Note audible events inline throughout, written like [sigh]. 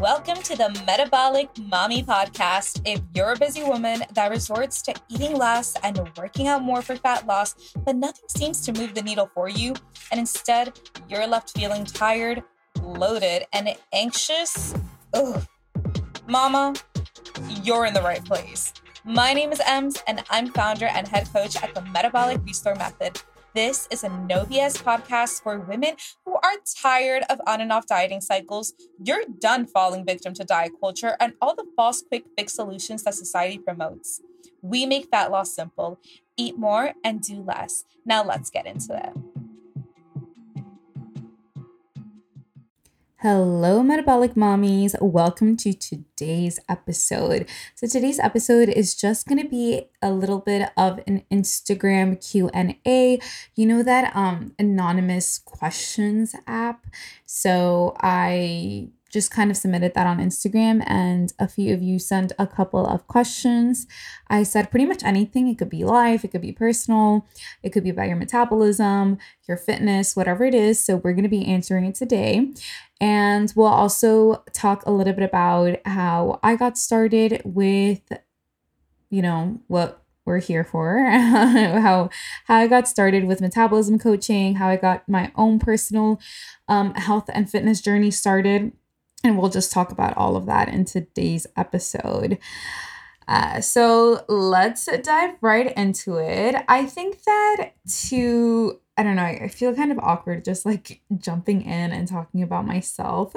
Welcome to the Metabolic Mami Podcast. If you're a busy woman that resorts to eating less and working out more for fat loss, but nothing seems to move the needle for you, and instead you're left feeling tired, bloated, and anxious, ugh, mama, you're in the right place. My name is Emz, and I'm founder and head coach at the Metabolic Restore Method. This is a no BS podcast for women who are tired of on and off dieting cycles. You're done falling victim to diet culture and all the false quick fix solutions that society promotes. We make fat loss simple. Eat more and do less. Now let's get into it. Hello, metabolic mommies. Welcome to today's episode. So today's episode is just going to be a little bit of an Instagram Q&A. You know that um anonymous questions app? So I just kind of submitted that on Instagram, and a few of you sent a couple of questions. I said pretty much anything. It could be life, it could be personal, it could be about your metabolism, your fitness, whatever it is. So, we're going to be answering it today. And we'll also talk a little bit about how I got started with, you know, what we're here for [laughs] how how I got started with metabolism coaching, how I got my own personal um, health and fitness journey started, and we'll just talk about all of that in today's episode. Uh, so let's dive right into it. I think that to, I don't know, I feel kind of awkward just like jumping in and talking about myself.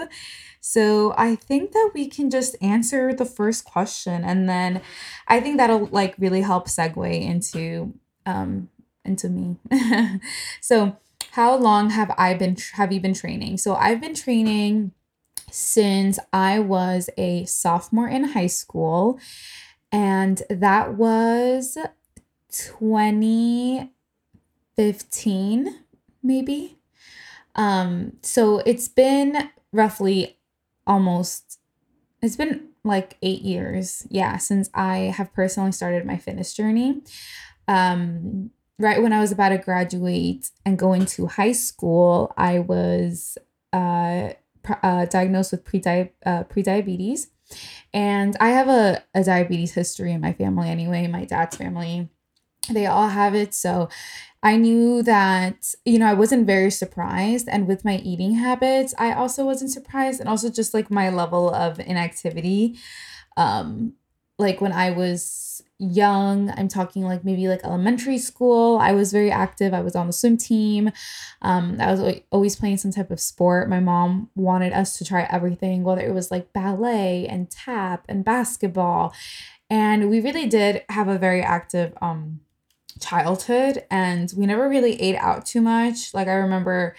So I think that we can just answer the first question and then I think that'll like really help segue into um into me. [laughs] so how long have I been have you been training? So I've been training since I was a sophomore in high school, and that was 2015, maybe. Um, so it's been roughly almost, it's been like eight years, yeah, since I have personally started my fitness journey. Um, right when I was about to graduate and go into high school, I was uh uh, diagnosed with pre uh, pre-diabetes and i have a, a diabetes history in my family anyway my dad's family. They all have it. So i knew that you know i wasn't very surprised. And with my eating habits i also wasn't surprised. And also just like my level of inactivity um like when i was young. I'm talking like maybe like elementary school. I was very active. I was on the swim team. Um, i was always playing some type of sport. My mom wanted us to try everything whether it was like ballet and tap and basketball. And we really did have a very active um, childhood and we never really ate out too much. Like i remember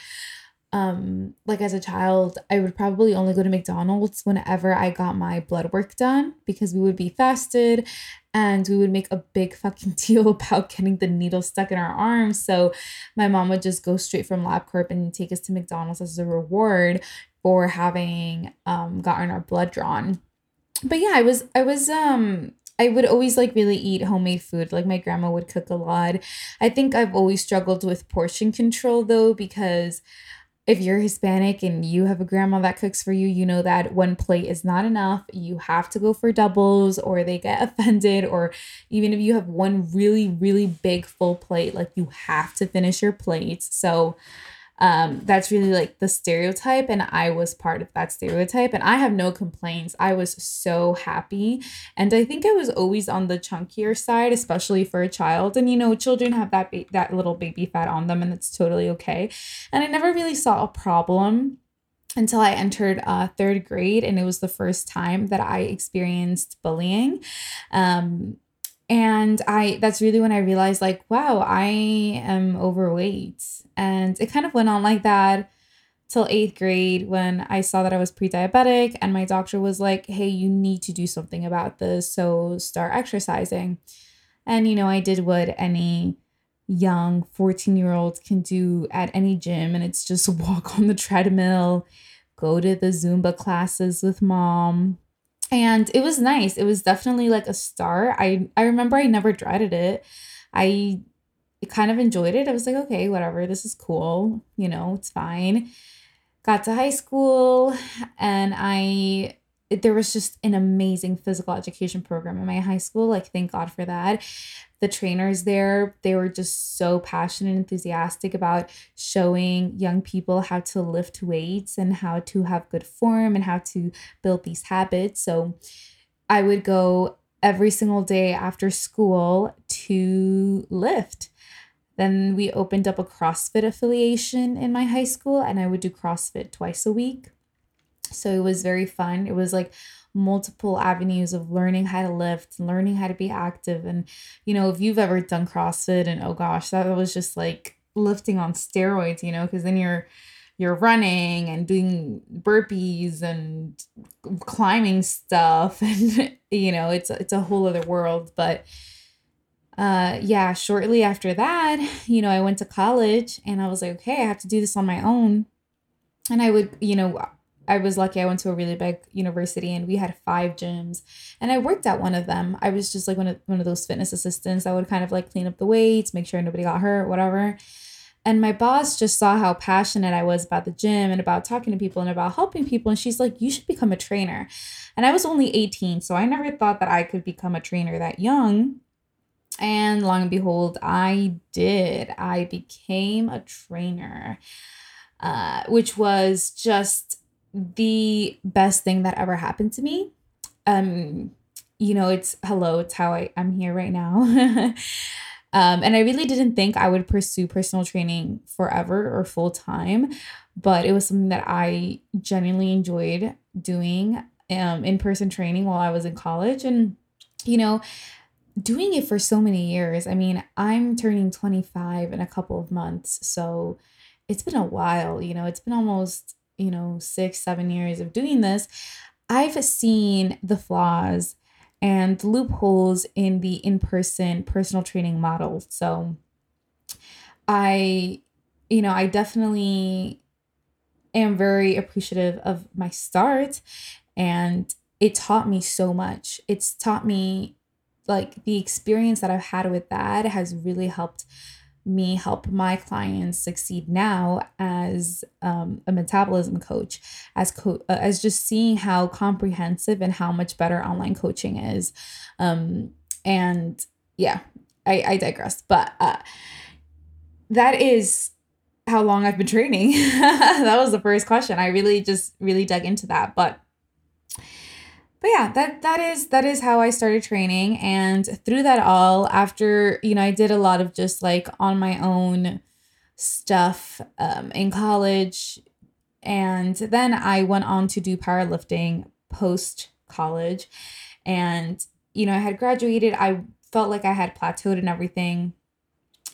um like as a child i would probably only go to mcdonald's whenever i got my blood work done because we would be fasted and we would make a big fucking [laughs] deal about getting the needle stuck in our arms so my mom would just go straight from labcorp and take us to mcdonald's as a reward for having um gotten our blood drawn but yeah i was i was um I would always like really eat homemade food. Like my grandma would cook a lot. I think I've always struggled with portion control though because if you're Hispanic and you have a grandma that cooks for you, you know that one plate is not enough. You have to go for doubles or they get [laughs] offended. Or even if you have one really, really big full plate, like you have to finish your plates. So um, that's really like the stereotype. And I was part of that stereotype. And I have no complaints. I was so happy. And I think I was always on the chunkier side, especially for a child. And you know, children have that ba- that little baby fat on them, and it's totally okay. And I never really saw a problem until I entered uh, third grade, and it was the first time that I experienced bullying. Um, and I that's really when I realized like wow I am overweight. And it kind of went on like that till 8th grade when I saw that I was pre-diabetic and my doctor was like hey you need to do something about this so start exercising. And you know I did what any young 14 year old can do at any gym and it's just [laughs] walk on the treadmill go to the zumba classes with mom and it was nice. It was definitely like a start. I i remember i never dreaded it. I kind of enjoyed it. I was like okay whatever. This is cool. You know it's fine. Got to high school and i there was just an amazing physical education program in my high school. Like, thank God for that. The trainers there, they were just so passionate and enthusiastic about showing young people how to lift weights and how to have good form and how to build these habits. So, I would go every single day after school to lift. Then we opened up a CrossFit affiliation in my high school, and I would do CrossFit twice a week. So it was very fun. It was like multiple avenues of learning how to lift, learning how to be active. And, you know, if you've ever done CrossFit and oh gosh, that was just like lifting on steroids, you know, because then you're you're running and doing burpees and climbing stuff [laughs] and you know it's it's a whole other world but uh yeah shortly after that you know i went to college and i was like okay i have to do this on my own and i would you know I was lucky I went to a really big university and we had five gyms and I worked at one of them. I was just like one of one of those fitness assistants that would kind of like clean up the weights, make sure nobody got hurt, whatever. And my boss just saw how passionate I was about the gym and about talking to people and about helping people. And she's like, You should become a trainer. And I was only 18, so I never thought that I could become a trainer that young. And long and behold, I did. I became a trainer, uh, which was just the best thing that ever happened to me. Um, you know, it's hello, it's how I, I'm here right now. [laughs] um, and I really didn't think I would pursue personal training forever or full time, but it was something that I genuinely enjoyed doing um, in person training while I was in college. And, you know, doing it for so many years. I mean, I'm turning 25 in a couple of months. So it's been a while, you know, it's been almost you know, six, seven years of doing this, I've seen the flaws and loopholes in the in person personal training model. So I, you know, I definitely am very appreciative of my start and it taught me so much. It's taught me like the experience that I've had with that has really helped me help my clients succeed now as um, a metabolism coach as co- uh, as just seeing how comprehensive and how much better online coaching is. Um, and yeah i i digress but uh, that is how long i've been training. [laughs] That was the first question. I really just really dug into that but but yeah that that is that is how i started training. And through that all after you know i did a lot of just like on my own stuff um, in college. And then i went on to do powerlifting post college and you know i had graduated. I felt like i had plateaued and everything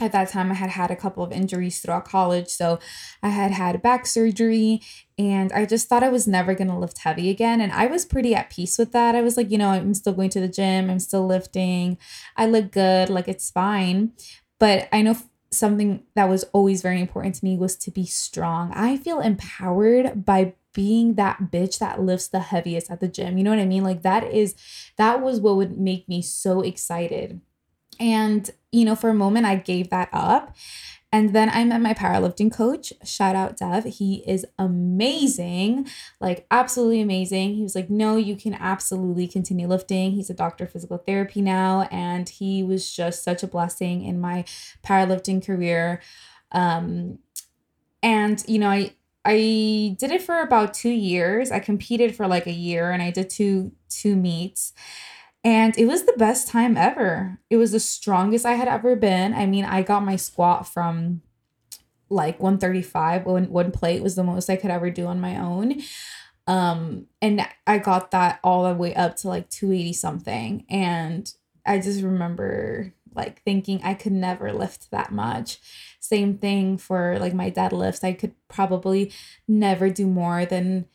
at that time i had had a couple of injuries throughout college so i had had back surgery and i just thought i was never going to lift heavy again and i was pretty at peace with that. I was like you know i'm still going to the gym i'm still lifting i look good like it's fine. But i know something that was always very important to me was to be strong. I feel empowered by being that bitch that lifts the heaviest at the gym you know what i mean? Like that is that was what would make me so excited and, you know, for a moment, I gave that up. And then I met my powerlifting coach. Shout out Dev. He is amazing, like absolutely amazing. He was like, No, you can absolutely continue lifting. He's a doctor of physical therapy now. And he was just such a blessing in my powerlifting career. Um, and, you know, I, I did it for about two years. I competed for like a year and I did two two meets. And it was the best time ever. It was the strongest I had ever been. I mean, I got my squat from like 135 when one plate was the most I could ever do on my own. Um, and I got that all the way up to like 280 something. And I just remember like thinking I could never lift that much. Same thing for like my deadlifts. I could probably never do more than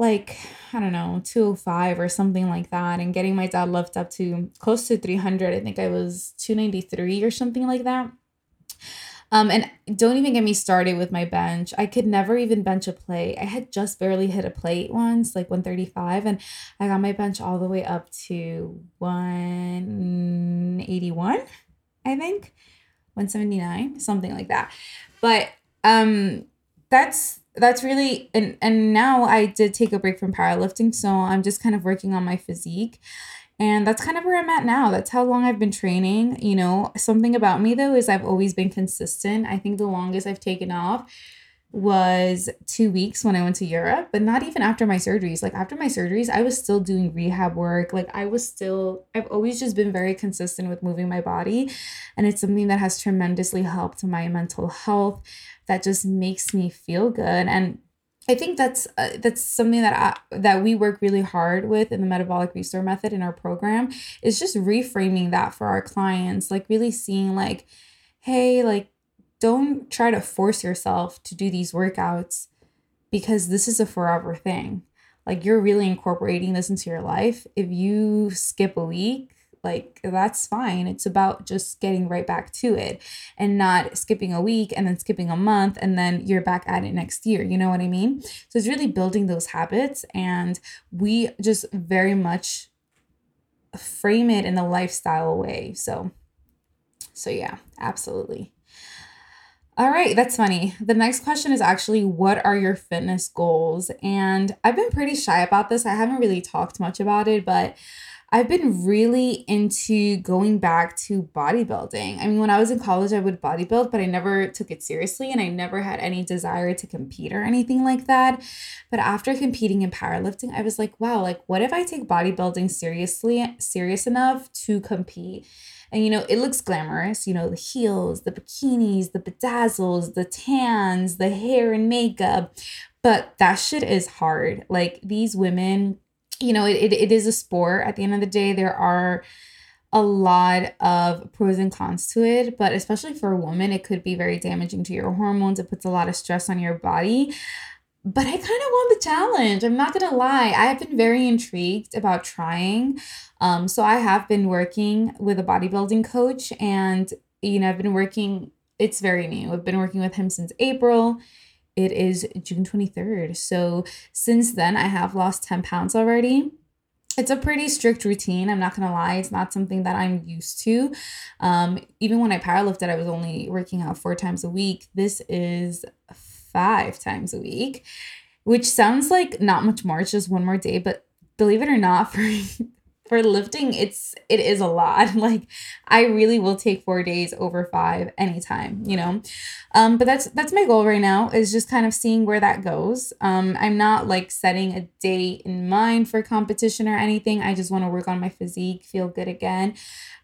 like I don't know 205 or something like that and getting my deadlift up to close to 300 I think I was 293 or something like that. Um and don't even get me started with my bench. I could never even bench a plate. I had just barely hit a plate once like 135 and I got my bench all the way up to 181 I think. 179 something like that. But um that's that's really and and now I did take a break from powerlifting, so I'm just kind of working on my physique. And that's kind of where I'm at now. That's how long I've been training. You know, something about me though is I've always been consistent. I think the longest I've taken off was two weeks when I went to Europe, but not even after my surgeries. Like after my surgeries, I was still doing rehab work. Like I was still, I've always just been very consistent with moving my body. And it's something that has tremendously helped my mental health that just makes me feel good. And I think that's uh, that's something that I, that we work really hard with in the metabolic restore method in our program is just reframing that for our clients, like really seeing like, hey, like don't try to force yourself to do these workouts because this is a forever thing. Like you're really incorporating this into your life. If you skip a week, like that's fine. It's about just getting right back to it and not skipping a week and then skipping a month and then you're back at it next year. You know what I mean? So it's really building those habits and we just very much frame it in a lifestyle way. So so yeah, absolutely. All right, that's funny. The next question is actually what are your fitness goals? And I've been pretty shy about this. I haven't really talked much about it, but I've been really into going back to bodybuilding. I mean, when I was in college, I would bodybuild, but I never took it seriously and I never had any desire to compete or anything like that. But after competing in powerlifting, I was like, wow, like what if I take bodybuilding seriously, serious enough to compete? And you know, it looks glamorous, you know, the heels, the bikinis, the bedazzles, the tans, the hair and makeup. But that shit is hard. Like these women you know, it, it, it is a sport. At the end of the day, there are a lot of pros and cons to it, but especially for a woman, it could be very damaging to your hormones. It puts a lot of stress on your body. But I kind of want the challenge. I'm not gonna lie. I have been very intrigued about trying. Um, so I have been working with a bodybuilding coach, and you know, I've been working. It's very new. I've been working with him since April it is June 23rd. So since then, I have lost 10 pounds already. It's a pretty strict routine. I'm not gonna lie. It's not something that I'm used to. Um, even when I powerlifted, I was only working out four times a week. This is five times a week, which sounds like not much more. It's just one more day, but believe it or not, [laughs] for for lifting it's it is a lot. [laughs] Like i really will take four days over five anytime you know? Um but that's that's my goal right now is just kind of seeing where that goes. Um i'm not like setting a date in mind for competition or anything. I just want to work on my physique feel good again.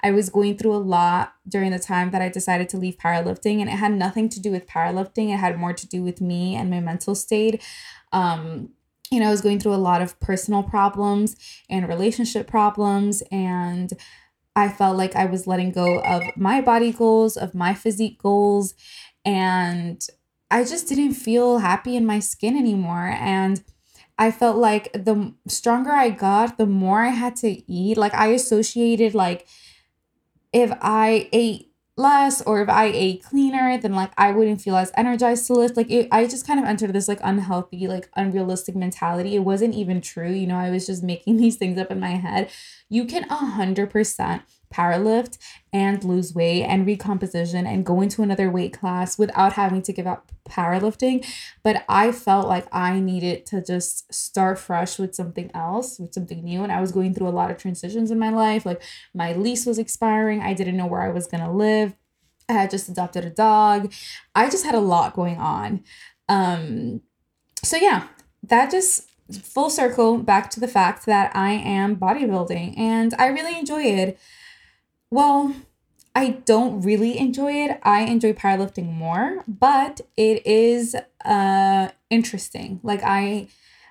I was going through a lot during the time that i decided to leave powerlifting and it had nothing to do with powerlifting. It had more to do with me and my mental state. Um you know, I was going through a lot of personal problems and relationship problems. And I felt like I was letting go of my body goals, of my physique goals. And I just didn't feel happy in my skin anymore. And I felt like the stronger I got, the more I had to eat. Like I associated like if I ate less or if I ate cleaner, then like I wouldn't feel as energized to lift. Like it, I just kind of entered this like unhealthy, like unrealistic mentality. It wasn't even true. You know, I was just making [laughs] these things up in my head. You can 100% powerlift and lose weight and recomposition and go into another weight class without having to give up powerlifting. But I felt like I needed to just start fresh with something else, with something new. And I was going through a lot of transitions in my life. Like my lease was expiring, I didn't know where I was going to live. I had just adopted a dog. I just had a lot going on. Um, so yeah, that just full circle back to the fact that I am bodybuilding and I really enjoy it. Well, I don't really enjoy it. I enjoy powerlifting more, but it is uh interesting. Like I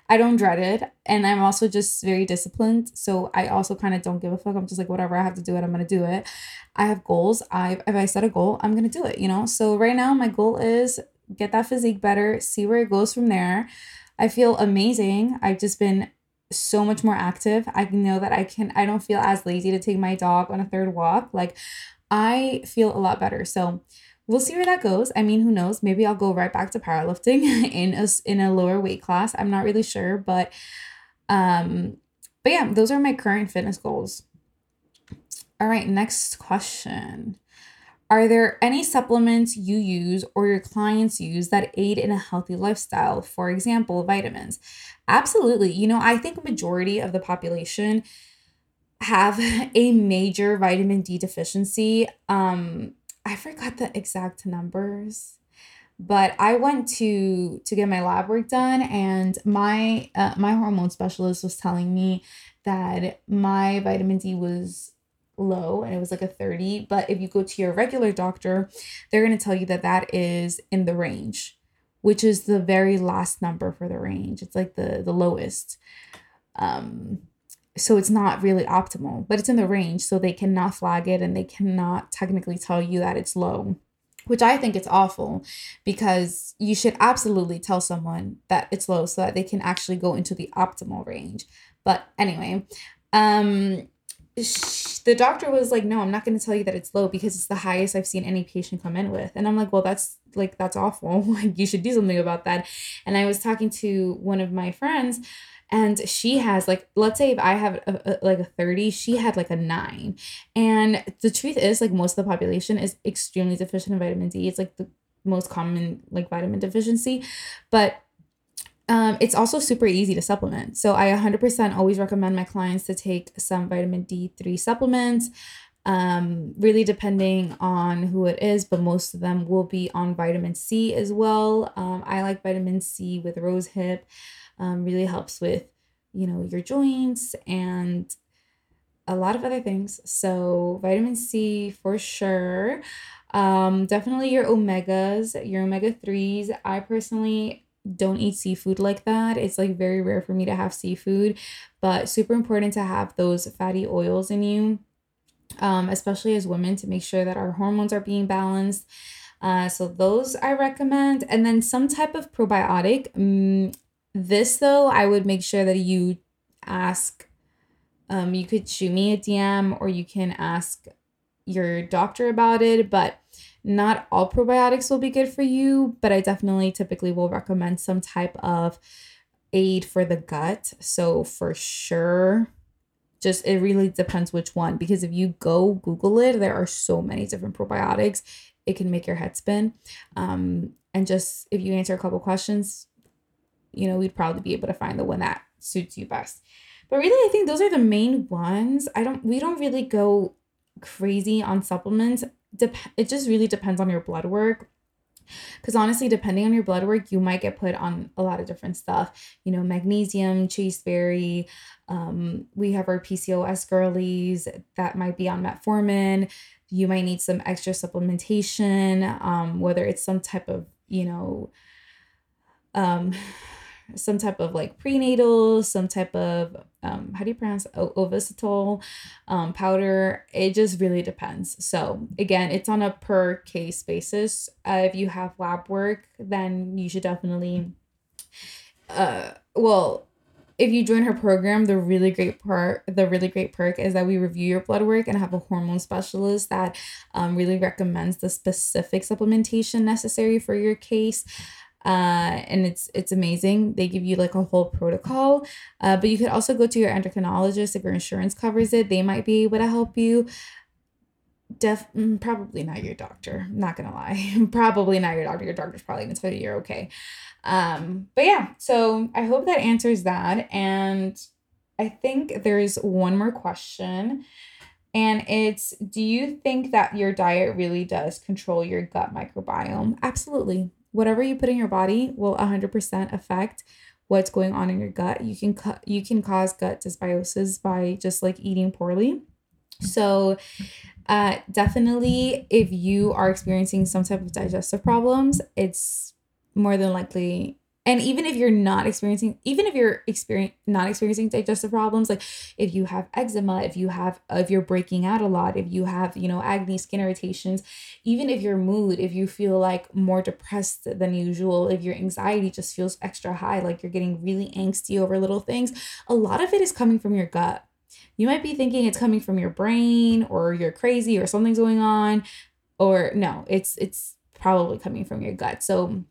I don't dread it and I'm also just very disciplined. So I also kind of don't give a fuck. I'm just like whatever I have to do it, I'm going to do it. I have goals. I if I set a goal, I'm going to do it, you know? So right now my goal is get that physique better, see where it goes from there. I feel amazing. I've just been so much more active. I know that I can I don't feel as lazy to take my dog on a third walk. Like I feel a lot better. So we'll see where that goes. I mean, who knows? Maybe I'll go right back to powerlifting [laughs] in a in a lower weight class. I'm not really sure, but um but yeah, those are my current fitness goals. All right, next question. Are there any supplements you use or your clients use that aid in a healthy lifestyle? For example, vitamins. Absolutely. You know, I think majority of the population have [laughs] a major vitamin D deficiency. Um, I forgot the exact numbers, but I went to to get my lab work done, and my uh, my hormone specialist was telling me that my vitamin D was low and it was like a 30 but if you go to your regular doctor they're going to tell you that that is in the range which is the very last number for the range it's like the the lowest um so it's not really optimal but it's in the range so they cannot flag it and they cannot technically tell you that it's low which I think it's awful because you should absolutely tell someone that it's low so that they can actually go into the optimal range. But anyway, um the doctor was like, no, I'm not going to tell you that it's low because it's the highest I've seen any patient come in with. And I'm like, well, that's like, that's awful. [laughs] Like, you should do something about that. And I was talking to one of my friends and she has like let's say if i have a, a, like a 30 she had like a 9 and the truth is like most of the population is extremely deficient in vitamin d it's like the most common like vitamin deficiency but um, it's also super easy to supplement. So I 100% always recommend my clients to take some vitamin D3 supplements, um, really depending on who it is, but most of them will be on vitamin C as well. Um, I like vitamin C with rose hip, um, really helps with, you know, your joints and a lot of other things. So vitamin C for sure. Um, definitely your omegas, your omega 3s. I personally don't eat seafood like that. It's like very rare for me to have seafood, but super important to have those fatty oils in you, um, especially as women to make sure that our hormones are being balanced. Uh, so those I recommend, and then some type of probiotic. Um, this though, I would make sure that you ask. Um, you could shoot me a DM or you can ask your doctor about it, but not all probiotics will be good for you, but I definitely typically will recommend some type of aid for the gut. So for sure, just it really depends which one because if you go Google it, there are so many different probiotics. It can make your head spin. Um, and just if you answer a couple questions, you know, we'd probably be able to find the one that suits you best. But really, I think those are the main ones. I don't, we don't really go crazy on supplements dep- it just really depends on your blood work. Because honestly depending on your blood work you might get put on a lot of different stuff. You know magnesium chasteberry um, we have our pcos girlies that might be on metformin. You might need some extra supplementation um, whether it's some type of you know um, some type of like prenatal, some type of um, how do you pronounce o- Ovasitol um, powder. It just really depends. So again, it's on a per case basis. Uh, if you have lab work, then you should definitely. Uh, well, if you join her program, the really great part, the really great perk is that we review your blood work and have a hormone specialist that um, really recommends the specific supplementation necessary for your case uh, and it's it's amazing. They give you like a whole protocol, uh, but you could also go to your endocrinologist if your insurance covers it. They might be able to help you. Def mm, probably not your doctor. Not gonna lie, [laughs] probably not your doctor. Your doctor's probably gonna tell you you're okay. Um, but yeah, so I hope that answers that. And I think there's one more question. And it's Do you think that your diet really does control your gut microbiome? Absolutely whatever you put in your body will 100% affect what's going on in your gut. You can cut you can cause gut dysbiosis by just like eating poorly. So uh definitely if you are experiencing some type of digestive problems, it's more than likely and even if you're not experiencing even if you're experience not experiencing digestive problems like if you have eczema if you have if you're breaking out a lot if you have you know acne skin irritations even if your mood if you feel like more depressed than usual if your anxiety just feels extra high like you're getting really angsty over little things a lot of it is coming from your gut. You might be thinking it's coming from your brain or you're crazy or something's going on or no it's it's probably coming from your gut. So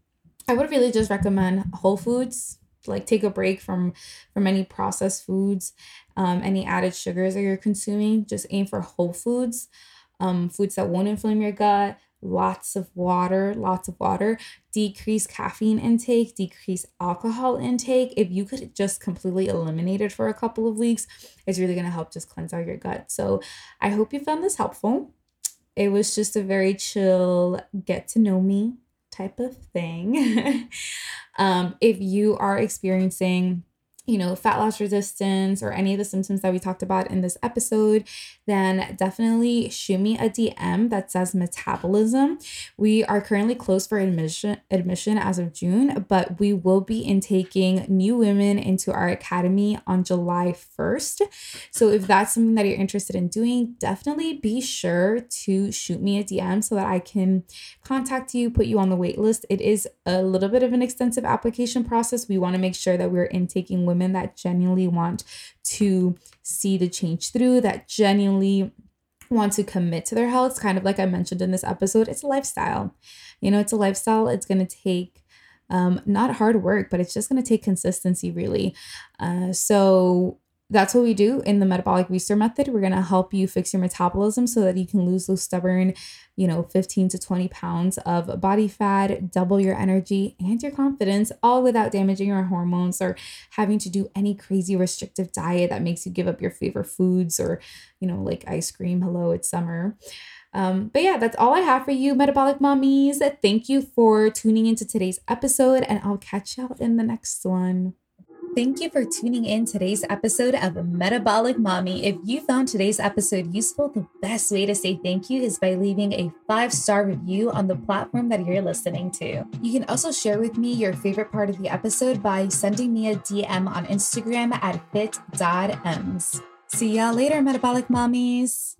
I would really just recommend whole foods. Like take a break from from any processed foods, um, any added sugars that you're consuming. Just aim for whole foods. um, foods that won't inflame your gut, lots of water, lots of water, decrease caffeine intake, decrease alcohol intake. If you could just completely eliminate it for a couple of weeks, it's really to help just cleanse out your gut. So I hope you found this helpful. It was just a very chill, get to know me type of thing. [laughs] um, if you are experiencing you know, fat loss resistance or any of the symptoms that we talked about in this episode, then definitely shoot me a DM that says metabolism. We are currently closed for admission admission as of June, but we will be intaking new women into our academy on July 1st. So if that's something that you're interested in doing, definitely be sure to shoot me a DM so that I can contact you, put you on the wait list. It is a little bit of an extensive application process. We want to make sure that we're intaking women women that genuinely want to see the change through, that genuinely want to commit to their health. It's Kind of like I mentioned in this episode, it's a lifestyle. You know, it's a lifestyle. It's going to take um, not hard work, but it's just going to take consistency, really. Uh, so that's what we do in the metabolic restore method. We're going to help you fix your metabolism so that you can lose those stubborn, you know, 15 to 20 pounds of body fat, double your energy and your confidence, all without damaging your hormones or having to do any crazy restrictive diet that makes you give up your favorite foods or, you know, like ice cream. Hello, it's summer. Um, but yeah, that's all I have for you, metabolic mommies. Thank you for tuning into today's episode, and I'll catch y'all in the next one. Thank you for tuning in today's episode of Metabolic Mami. If you found today's episode useful, the best way to say thank you is by leaving a five star review on the platform that you're listening to. You can also share with me your favorite part of the episode by sending me a DM on Instagram at fit.emz. See y'all later, Metabolic Mommies.